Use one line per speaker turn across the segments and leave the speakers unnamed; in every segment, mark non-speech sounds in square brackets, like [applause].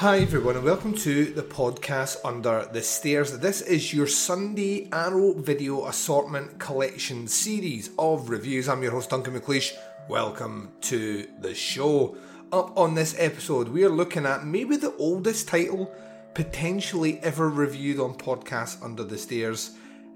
Hi everyone and welcome to the podcast Under the Stairs. This is your Sunday Arrow Video Assortment Collection series of reviews. I'm your host Duncan McLeish. Welcome to the show. Up on this episode, we are looking at maybe the oldest title potentially ever reviewed on podcast Under the Stairs.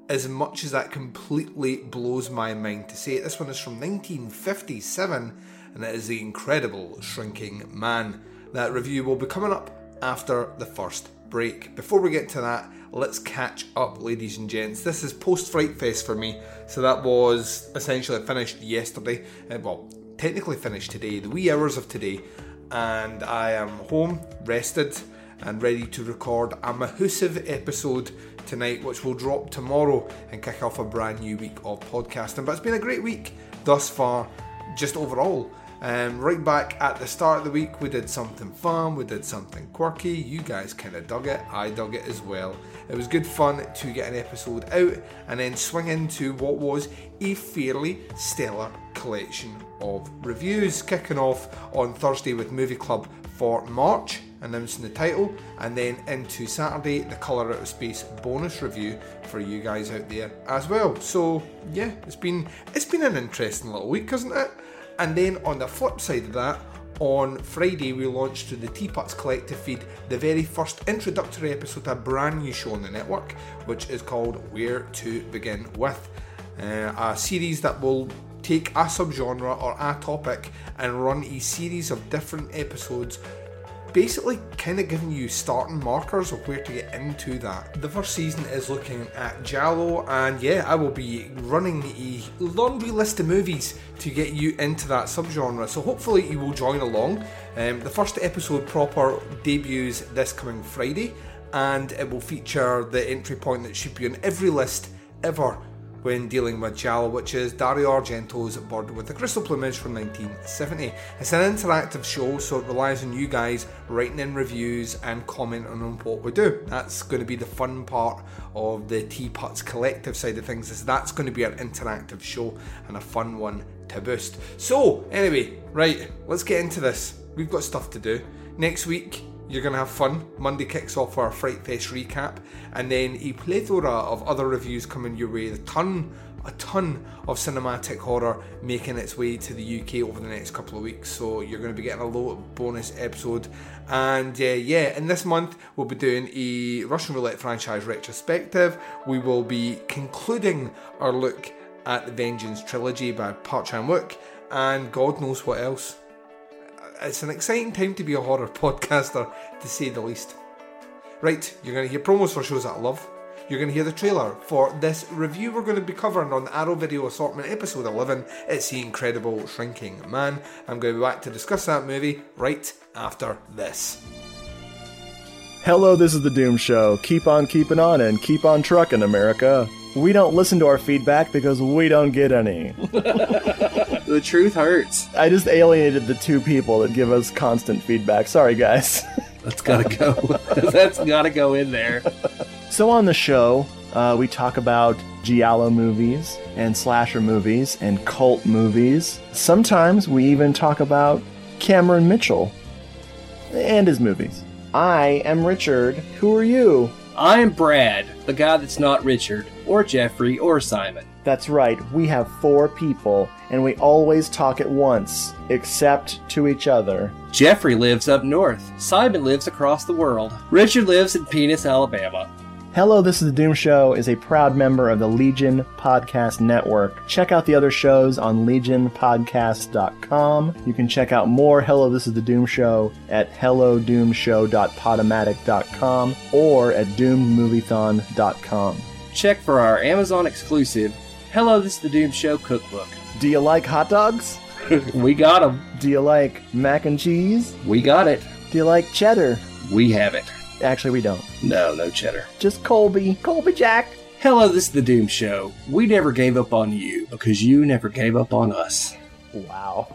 As much as that completely blows my mind to say it, this one is from 1957 and it is The Incredible Shrinking Man. That review will be coming up after the first break. Before we get to that, let's catch up, ladies and gents. This is post Fright Fest for me, so that was essentially finished yesterday. Uh, well, technically finished today, the wee hours of today, and I am home, rested, and ready to record a Mahusive episode tonight, which will drop tomorrow and kick off a brand new week of podcasting. But it's been a great week thus far, just overall. Um, right back at the start of the week, we did something fun, we did something quirky. You guys kind of dug it, I dug it as well. It was good fun to get an episode out and then swing into what was a fairly stellar collection of reviews. Kicking off on Thursday with Movie Club for March, announcing the title, and then into Saturday, the Colour Out of Space bonus review for you guys out there as well. So yeah, it's been it's been an interesting little week, hasn't it? And then on the flip side of that, on Friday we launched to the Teapots Collective feed the very first introductory episode of a brand new show on the network, which is called Where to Begin With. Uh, a series that will take a subgenre or a topic and run a series of different episodes basically kind of giving you starting markers of where to get into that. The first season is looking at Giallo, and yeah, I will be running a laundry list of movies to get you into that subgenre. So hopefully you will join along. Um, the first episode proper debuts this coming Friday, and it will feature the entry point that should be on every list ever when dealing with Giallo, which is Dario Argento's Bird with the Crystal Plumage from 1970. It's an interactive show, so it relies on you guys writing in reviews and commenting on what we do. That's going to be the fun part of the Teapots collective side of things. Is that's going to be an interactive show and a fun one to boost. So anyway, right, let's get into this. We've got stuff to do. Next week, you're going to have fun. Monday kicks off our Fright Fest recap, and then a plethora of other reviews coming your way. A ton, a ton of cinematic horror making its way to the UK over the next couple of weeks. So you're going to be getting a little bonus episode. And uh, yeah, in this month we'll be doing a Russian Roulette franchise retrospective. We will be concluding our look at the Vengeance trilogy by Park Chan Wook, and God knows what else it's an exciting time to be a horror podcaster, to say the least. Right, you're going to hear promos for shows that I love. You're going to hear the trailer for this review we're going to be covering on the Arrow Video Assortment episode 11. It's The Incredible Shrinking Man. I'm going to be back to discuss that movie right after this.
Hello, this is The Doom Show. Keep on keeping on and keep on trucking, America. We don't listen to our feedback because we don't get any. [laughs]
the truth hurts.
I just alienated the two people that give us constant feedback. Sorry, guys. [laughs]
That's gotta go. [laughs] That's gotta go in there.
So on the show, uh, we talk about giallo movies and slasher movies and cult movies. Sometimes we even talk about Cameron Mitchell and his movies. I am Richard. Who are you?
I'm Brad, the guy that's not Richard, or Jeffrey, or Simon.
That's right, we have four people, and we always talk at once, except to each other.
Jeffrey lives up north. Simon lives across the world. Richard lives in Penis, Alabama.
Hello, This is the Doom Show is a proud member of the Legion Podcast Network. Check out the other shows on legionpodcast.com. You can check out more Hello, This is the Doom Show at hellodoomshow.podomatic.com or at doomedmoviethon.com.
Check for our Amazon exclusive Hello, This is the Doom Show cookbook.
Do you like hot dogs? [laughs]
we got them.
Do you like mac and cheese?
We got it.
Do you like cheddar?
We have it.
Actually, we don't.
No, no cheddar.
Just Colby. Colby Jack.
Hello, this is the Doom Show. We never gave up on you because you never gave up on us.
Wow.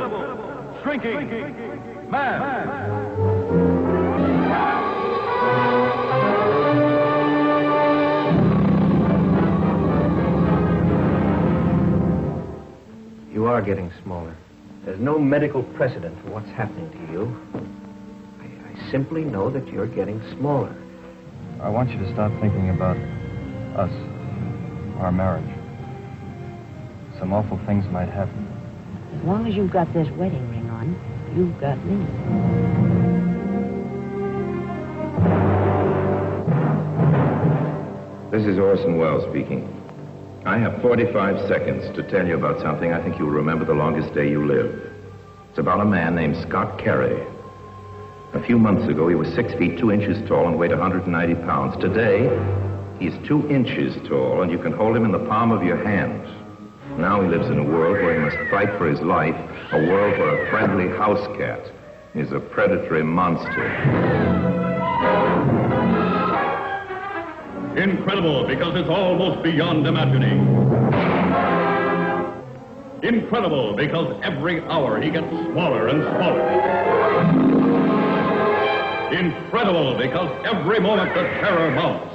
Incredible shrinking man.
You are getting smaller. There's no medical precedent for what's happening to you. I, I simply know that you're getting smaller.
I want you to stop thinking about us, our marriage. Some awful things might happen.
As long as you've got this wedding ring on, you've got me.
This is Orson Welles speaking. I have 45 seconds to tell you about something I think you'll remember the longest day you live. It's about a man named Scott Carey. A few months ago, he was six feet two inches tall and weighed 190 pounds. Today, he's two inches tall, and you can hold him in the palm of your hand. Now he lives in a world where he must fight for his life, a world where a friendly house cat is a predatory monster.
Incredible because it's almost beyond imagining. Incredible because every hour he gets smaller and smaller. Incredible because every moment the terror mounts.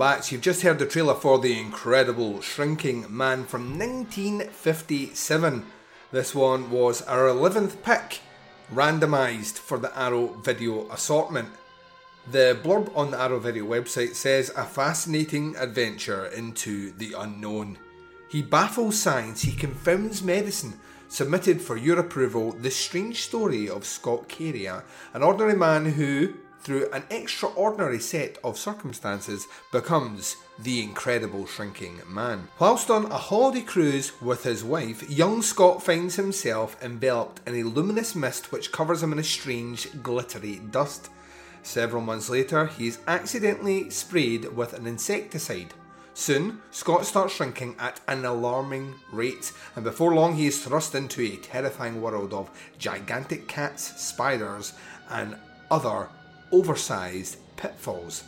So you've just heard the trailer for The Incredible Shrinking Man from 1957. This one was our 11th pick, randomised for the Arrow video assortment. The blurb on the Arrow video website says a fascinating adventure into the unknown. He baffles science, he confounds medicine. Submitted for your approval, the strange story of Scott Carey, an ordinary man who, through an extraordinary set of circumstances, becomes the incredible shrinking man. Whilst on a holiday cruise with his wife, young Scott finds himself enveloped in a luminous mist which covers him in a strange, glittery dust. Several months later, he is accidentally sprayed with an insecticide. Soon, Scott starts shrinking at an alarming rate, and before long, he is thrust into a terrifying world of gigantic cats, spiders, and other oversized pitfalls.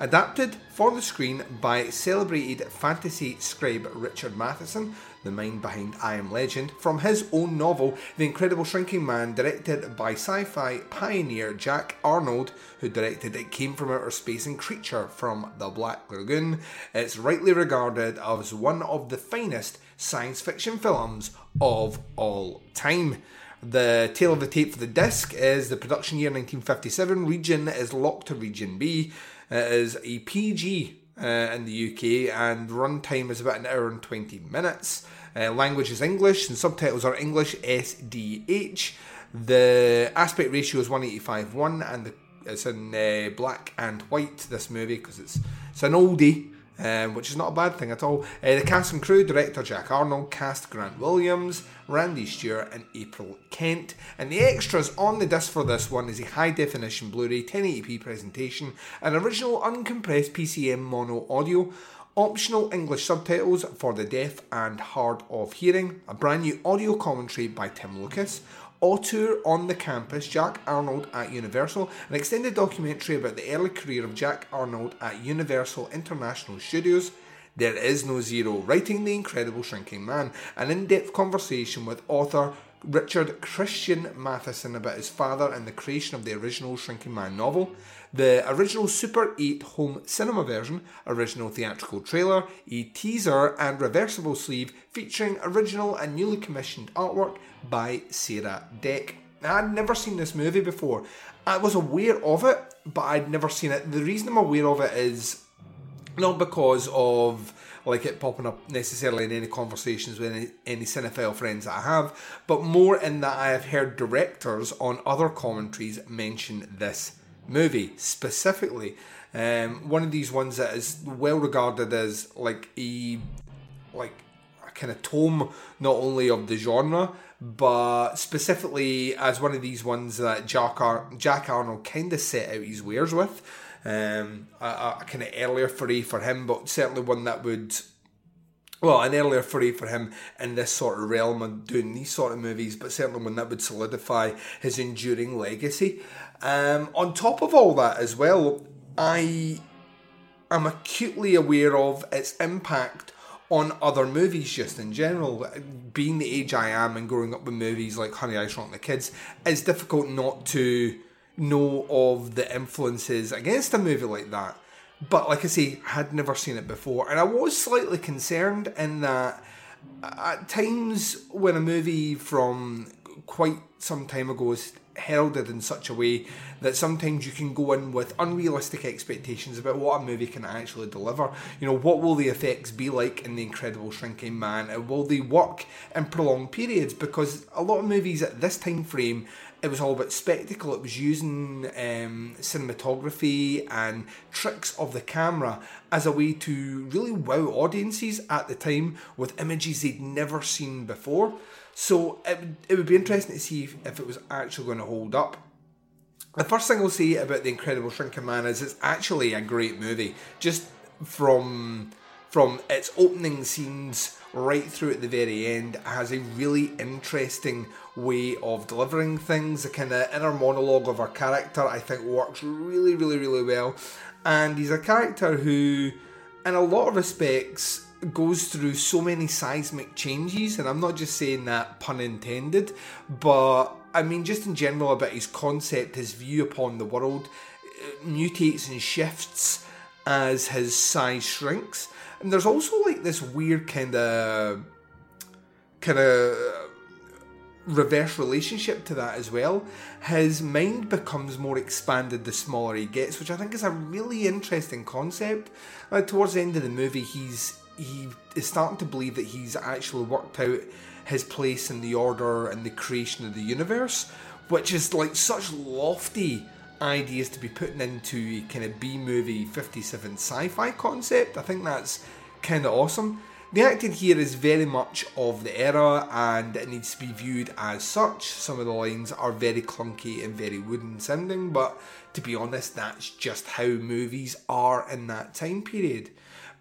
Adapted for the screen by celebrated fantasy scribe Richard Matheson, the mind behind I Am Legend, from his own novel The Incredible Shrinking Man, directed by sci fi pioneer Jack Arnold, who directed It Came From Outer Space and Creature from the Black Lagoon. It's rightly regarded as one of the finest science fiction films of all time. The tail of the tape for the disc is the production year 1957. Region is locked to Region B. It is a PG uh, in the UK and runtime is about an hour and 20 minutes. Uh, language is English and subtitles are English SDH. The aspect ratio is 185.1 and the, it's in uh, black and white, this movie, because it's, it's an oldie um, which is not a bad thing at all. Uh, the cast and crew director Jack Arnold, cast Grant Williams, Randy Stuart, and April Kent. And the extras on the disc for this one is a high definition Blu ray 1080p presentation, an original uncompressed PCM mono audio. Optional English subtitles for the deaf and hard of hearing, a brand new audio commentary by Tim Lucas, Auteur on the Campus, Jack Arnold at Universal, an extended documentary about the early career of Jack Arnold at Universal International Studios, There Is No Zero, writing The Incredible Shrinking Man, an in depth conversation with author Richard Christian Matheson about his father and the creation of the original Shrinking Man novel, the original Super 8 home cinema version, original theatrical trailer, a teaser, and reversible sleeve featuring original and newly commissioned artwork by Sarah Deck. I'd never seen this movie before. I was aware of it, but I'd never seen it. The reason I'm aware of it is not because of like it popping up necessarily in any conversations with any, any cinephile friends that I have, but more in that I have heard directors on other commentaries mention this movie specifically. Um, one of these ones that is well regarded as like a like a kind of tome not only of the genre but specifically as one of these ones that Jack, Ar- Jack Arnold kind of set out his wares with. Um, a, a kind of earlier foray for him, but certainly one that would well, an earlier foray for him in this sort of realm of doing these sort of movies, but certainly one that would solidify his enduring legacy. Um, on top of all that, as well, I am acutely aware of its impact on other movies just in general. Being the age I am and growing up with movies like Honey, I Shrunk the Kids, it's difficult not to know of the influences against a movie like that. But like I say, I had never seen it before, and I was slightly concerned in that at times when a movie from quite some time ago is heralded in such a way that sometimes you can go in with unrealistic expectations about what a movie can actually deliver. You know, what will the effects be like in The Incredible Shrinking Man? And will they work in prolonged periods? Because a lot of movies at this time frame it was all about spectacle. It was using um, cinematography and tricks of the camera as a way to really wow audiences at the time with images they'd never seen before. So it, it would be interesting to see if, if it was actually going to hold up. The first thing I'll say about The Incredible Shrinking Man is it's actually a great movie. Just from from its opening scenes right through at the very end has a really interesting way of delivering things. The kind of inner monologue of our character, I think, works really, really, really well. And he's a character who, in a lot of respects, goes through so many seismic changes. And I'm not just saying that pun intended, but I mean, just in general, about his concept, his view upon the world uh, mutates and shifts as his size shrinks. And there's also like this weird kind of kind of reverse relationship to that as well. His mind becomes more expanded the smaller he gets, which I think is a really interesting concept. Like towards the end of the movie, he's he is starting to believe that he's actually worked out his place in the order and the creation of the universe, which is like such lofty ideas to be putting into a kind of B movie 57 sci fi concept. I think that's kind of awesome. The acting here is very much of the era and it needs to be viewed as such. Some of the lines are very clunky and very wooden sounding, but to be honest, that's just how movies are in that time period.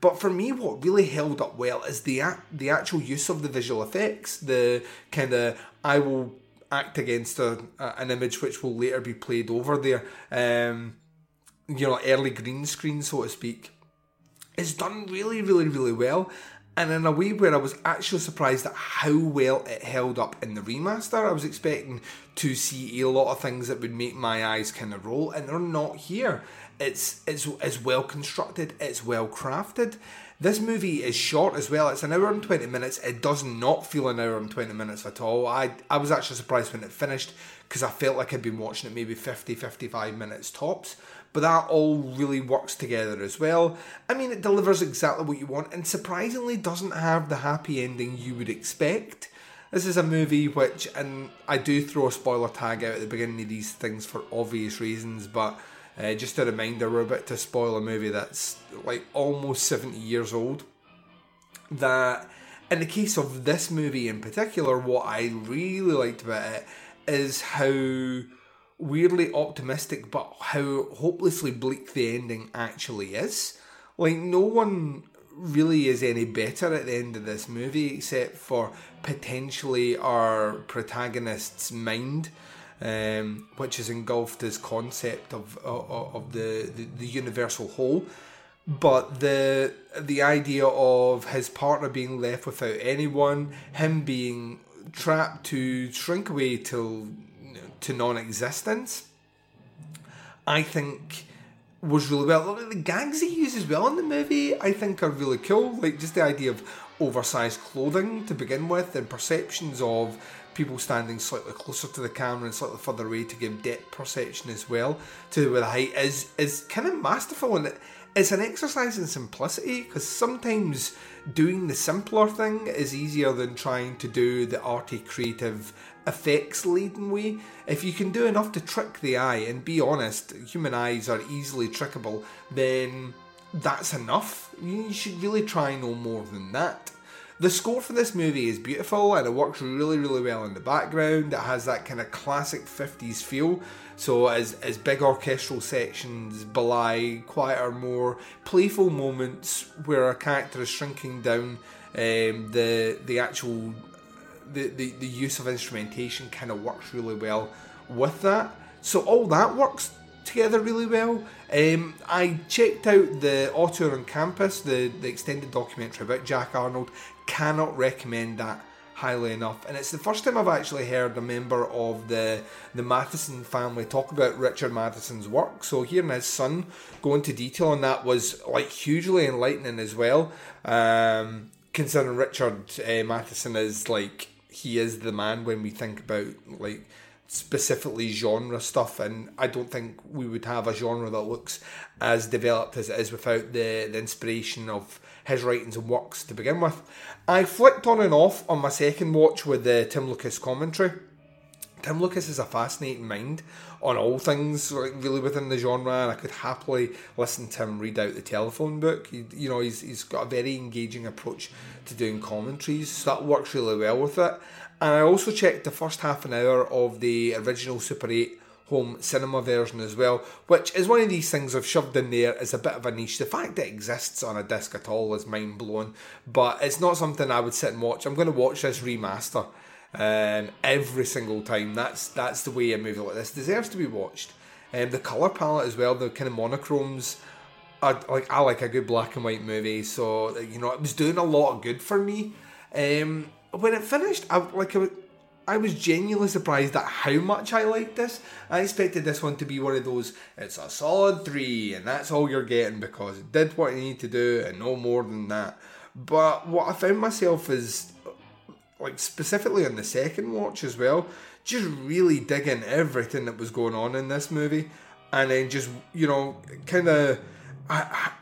But for me, what really held up well is the the actual use of the visual effects. The kind of I will act against a, an image which will later be played over there. Um, you know, early green screen, so to speak. It's done really, really, really well and in a way where I was actually surprised at how well it held up in the remaster. I was expecting to see a lot of things that would make my eyes kind of roll, and they're not here. It's it's it's well constructed, it's well crafted. This movie is short as well. It's an hour and twenty minutes. It does not feel an hour and twenty minutes at all. I I was actually surprised when it finished because I felt like I'd been watching it maybe 50, 55 minutes tops but that all really works together as well. I mean, it delivers exactly what you want and surprisingly doesn't have the happy ending you would expect. This is a movie which, and I do throw a spoiler tag out at the beginning of these things for obvious reasons, but uh, just a reminder we're about to spoil a movie that's like almost 70 years old. That, in the case of this movie in particular, what I really liked about it is how weirdly optimistic, but how hopelessly bleak the ending actually is. Like, no one really is any better at the end of this movie except for potentially our protagonist's mind. Um, which is engulfed as concept of of, of the, the, the universal whole, but the the idea of his partner being left without anyone, him being trapped to shrink away till to non-existence, I think was really well. The gags he uses well in the movie, I think, are really cool. Like just the idea of oversized clothing to begin with, and perceptions of people standing slightly closer to the camera and slightly further away to give depth perception as well to the height is is kind of masterful and it's an exercise in simplicity because sometimes doing the simpler thing is easier than trying to do the arty creative effects laden way. If you can do enough to trick the eye, and be honest, human eyes are easily trickable, then that's enough. You should really try no more than that. The score for this movie is beautiful and it works really, really well in the background. It has that kind of classic 50s feel. So, as, as big orchestral sections belie quieter, more playful moments where a character is shrinking down, um, the the actual the, the, the use of instrumentation kind of works really well with that. So all that works together really well. Um, I checked out the Auteur on Campus, the, the extended documentary about Jack Arnold. Cannot recommend that highly enough. And it's the first time I've actually heard a member of the the Matheson family talk about Richard Matheson's work. So hearing his son go into detail on that was like hugely enlightening as well. Um, considering Richard uh, Matheson is like he is the man when we think about like specifically genre stuff and I don't think we would have a genre that looks as developed as it is without the, the inspiration of his writings and works to begin with. I flicked on and off on my second watch with the Tim Lucas commentary. Tim Lucas is a fascinating mind on all things like really within the genre and I could happily listen to him read out the telephone book. He, you know, he's, he's got a very engaging approach to doing commentaries, so that works really well with it. And I also checked the first half an hour of the original Super 8 home cinema version as well, which is one of these things I've shoved in there as a bit of a niche. The fact that it exists on a disc at all is mind blowing, but it's not something I would sit and watch. I'm going to watch this remaster um, every single time. That's that's the way a movie like this deserves to be watched. Um, the color palette as well, the kind of monochromes. I like I like a good black and white movie, so you know it was doing a lot of good for me. Um, when it finished, I like I, I was genuinely surprised at how much I liked this. I expected this one to be one of those. It's a solid three, and that's all you're getting because it did what you need to do, and no more than that. But what I found myself is like specifically on the second watch as well, just really digging everything that was going on in this movie, and then just you know kind of.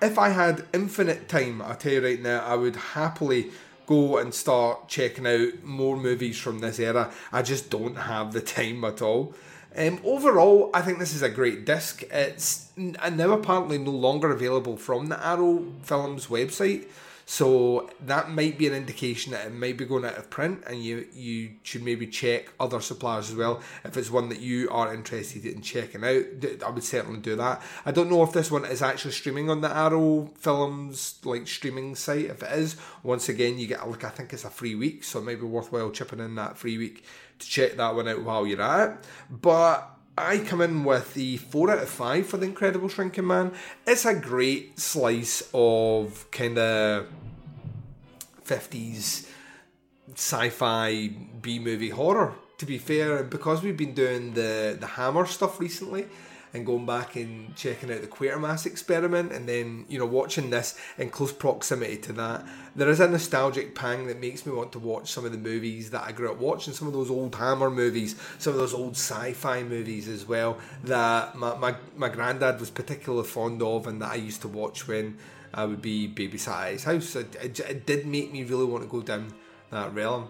If I had infinite time, I tell you right now, I would happily go and start checking out more movies from this era. I just don't have the time at all. Um, overall, I think this is a great disc. It's now apparently no longer available from the Arrow Films website. So that might be an indication that it might be going out of print, and you you should maybe check other suppliers as well. If it's one that you are interested in checking out, I would certainly do that. I don't know if this one is actually streaming on the Arrow Films like streaming site. If it is, once again you get a look. I think it's a free week, so it might be worthwhile chipping in that free week to check that one out while you're at it. But I come in with the 4 out of 5 for The Incredible Shrinking Man. It's a great slice of kind of 50s sci fi B movie horror, to be fair. Because we've been doing the, the Hammer stuff recently, and going back and checking out the Quatermass experiment and then, you know, watching this in close proximity to that, there is a nostalgic pang that makes me want to watch some of the movies that I grew up watching, some of those old Hammer movies, some of those old sci fi movies as well, that my, my, my granddad was particularly fond of and that I used to watch when I would be babysat at his house. It, it, it did make me really want to go down that realm.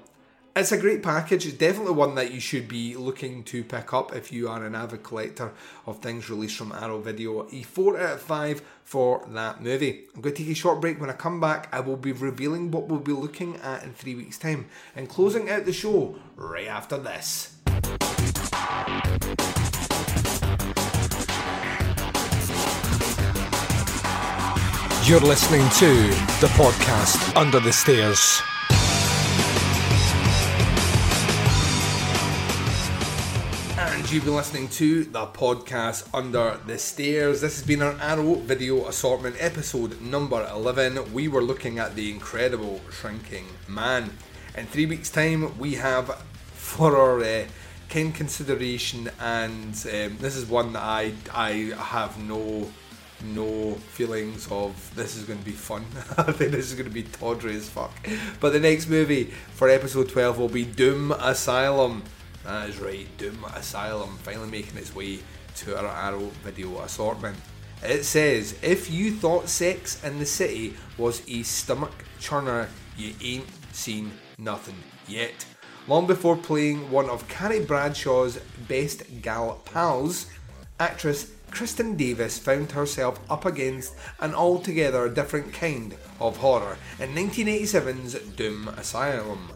It's a great package. It's definitely one that you should be looking to pick up if you are an avid collector of things released from Arrow Video. A 4 out of 5 for that movie. I'm going to take a short break. When I come back, I will be revealing what we'll be looking at in three weeks' time and closing out the show right after this. You're listening to the podcast Under the Stairs. And you've been listening to the podcast Under the Stairs. This has been our Arrow Video Assortment episode number 11. We were looking at the incredible Shrinking Man. In three weeks' time, we have for our uh, kind consideration, and um, this is one that I I have no no feelings of this is going to be fun. [laughs] I think this is going to be tawdry as fuck. But the next movie for episode 12 will be Doom Asylum. That is right, Doom Asylum finally making its way to our Arrow video assortment. It says, if you thought Sex in the City was a stomach churner, you ain't seen nothing yet. Long before playing one of Carrie Bradshaw's best gal pals, actress Kristin Davis found herself up against an altogether different kind of horror in 1987's Doom Asylum.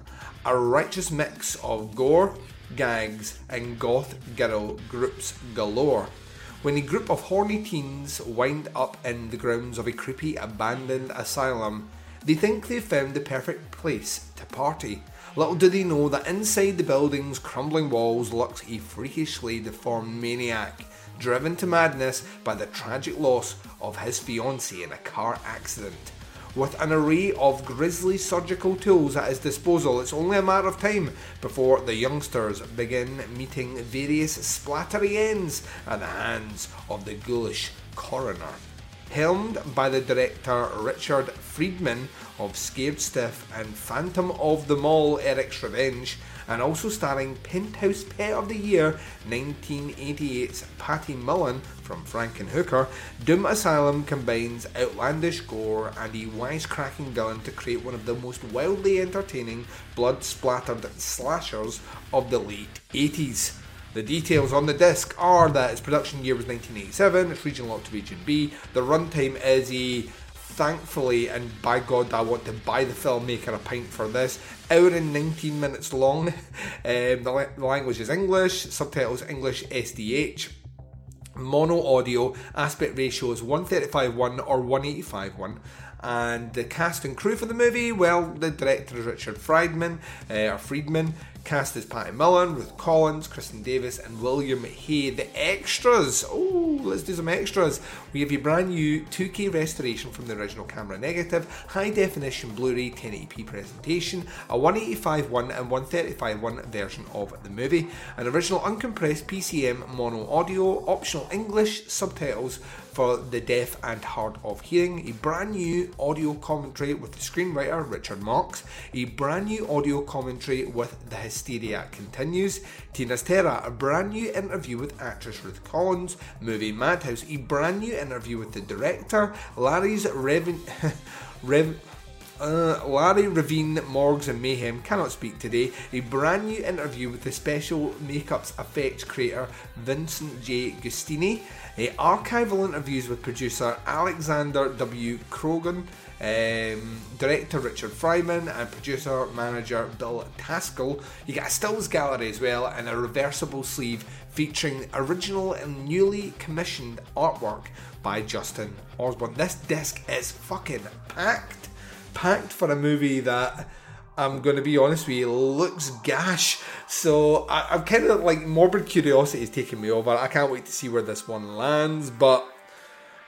A righteous mix of gore, gags, and goth girl groups galore. When a group of horny teens wind up in the grounds of a creepy abandoned asylum, they think they've found the perfect place to party. Little do they know that inside the building's crumbling walls lurks a freakishly deformed maniac, driven to madness by the tragic loss of his fiancée in a car accident. With an array of grisly surgical tools at his disposal, it's only a matter of time before the youngsters begin meeting various splattery ends at the hands of the ghoulish coroner. Helmed by the director Richard Friedman of Scared Stiff and Phantom of the Mall Eric's Revenge, and also starring Penthouse Pet of the Year 1988's Patty Mullen from Frankenhooker, Doom Asylum combines outlandish gore and a wisecracking villain to create one of the most wildly entertaining blood splattered slashers of the late 80s. The details on the disc are that its production year was 1987, it's region locked to region B, the runtime is a thankfully, and by God, I want to buy the filmmaker a pint for this. Hour and 19 minutes long. [laughs] Um, the, the language is English, subtitles English SDH. Mono audio, aspect ratio is 135.1 or 185.1. And the cast and crew for the movie, well, the director is Richard Friedman, uh, or Friedman. Cast is Patty Mullen, Ruth Collins, Kristin Davis, and William Hay. The extras, oh, let's do some extras. We have a brand new 2K restoration from the original camera negative, high definition Blu ray 1080p presentation, a 185.1 and 135.1 version of the movie, an original uncompressed PCM mono audio, optional English subtitles for the deaf and hard of hearing, a brand new audio commentary with the screenwriter Richard Marks, a brand new audio commentary with The Hysteria Continues, Tina's Terror, a brand new interview with actress Ruth Collins, movie Madhouse, a brand new interview with the director, Larry's Reven. [laughs] Rev- uh, Larry Ravine, Morgues and Mayhem cannot speak today. A brand new interview with the special makeups effects creator Vincent J. Guastini. A archival interviews with producer Alexander W. Krogan, um, director Richard Fryman, and producer manager Bill Taskell. You get a stills gallery as well and a reversible sleeve featuring original and newly commissioned artwork by Justin Osborne. This disc is fucking packed packed for a movie that I'm going to be honest with you looks gash. So I, I'm kind of like morbid curiosity is taking me over. I can't wait to see where this one lands. But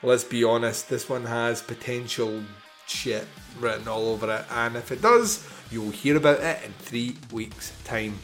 let's be honest, this one has potential shit written all over it, and if it does, you will hear about it in three weeks' time.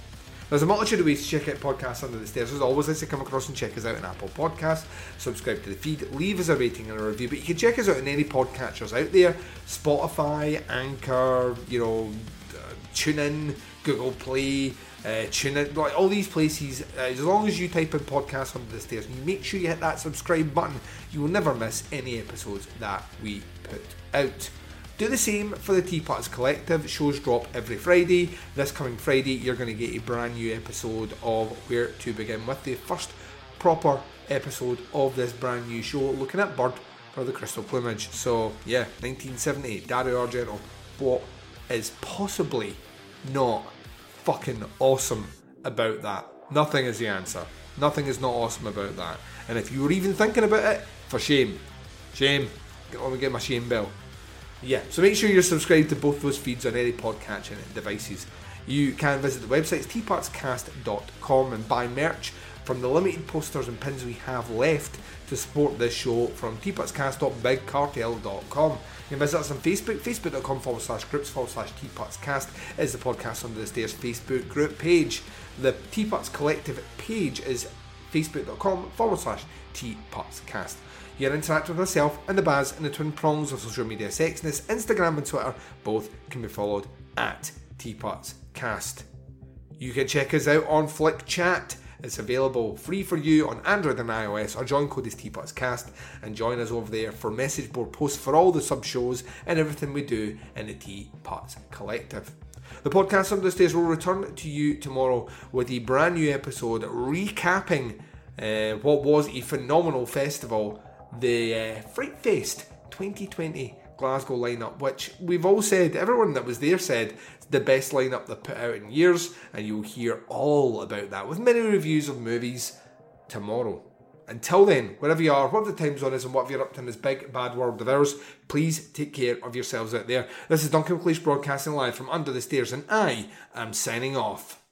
There's a multitude of ways to check out podcasts under the stairs. As always, let's come across and check us out on Apple Podcasts. Subscribe to the feed, leave us a rating and a review. But you can check us out on any podcatchers out there: Spotify, Anchor, you know, uh, TuneIn, Google Play. Uh, tune in, like all these places. Uh, as long as you type in podcast under the stairs, make sure you hit that subscribe button. You will never miss any episodes that we put out. Do the same for the Teapots Collective. Shows drop every Friday. This coming Friday, you're going to get a brand new episode of Where to Begin with the first proper episode of this brand new show, looking at Bird for the Crystal Plumage. So, yeah, 1970, Dario Argento. What is possibly not fucking awesome about that? Nothing is the answer. Nothing is not awesome about that. And if you were even thinking about it, for shame. Shame. Let me get my shame bell. Yeah, so make sure you're subscribed to both those feeds on any podcatching devices. You can visit the website, teapotscast.com, and buy merch from the limited posters and pins we have left to support this show from teapotscast.bigcartel.com. You can visit us on Facebook, facebook.com forward slash groups forward slash teapotscast is the podcast under the stairs Facebook group page. The Teapots Collective page is facebook.com forward slash teapotscast. You can interact with myself and the Baz and the twin prongs of social media sexiness, Instagram and Twitter. Both can be followed at teapotscast. You can check us out on Flick Chat. It's available free for you on Android and iOS. Our join code is TeapotsCast and join us over there for message board posts for all the sub shows and everything we do in the Teapots Collective. The podcast on the Stairs will return to you tomorrow with a brand new episode recapping uh, what was a phenomenal festival, the uh, Fright Fest 2020 Glasgow lineup, which we've all said, everyone that was there said the best lineup they've put out in years, and you'll hear all about that with many reviews of movies tomorrow. Until then, wherever you are, whatever the time zone is, and whatever you're up to in this big bad world of ours, please take care of yourselves out there. This is Duncan McLeish broadcasting live from under the stairs, and I am signing off.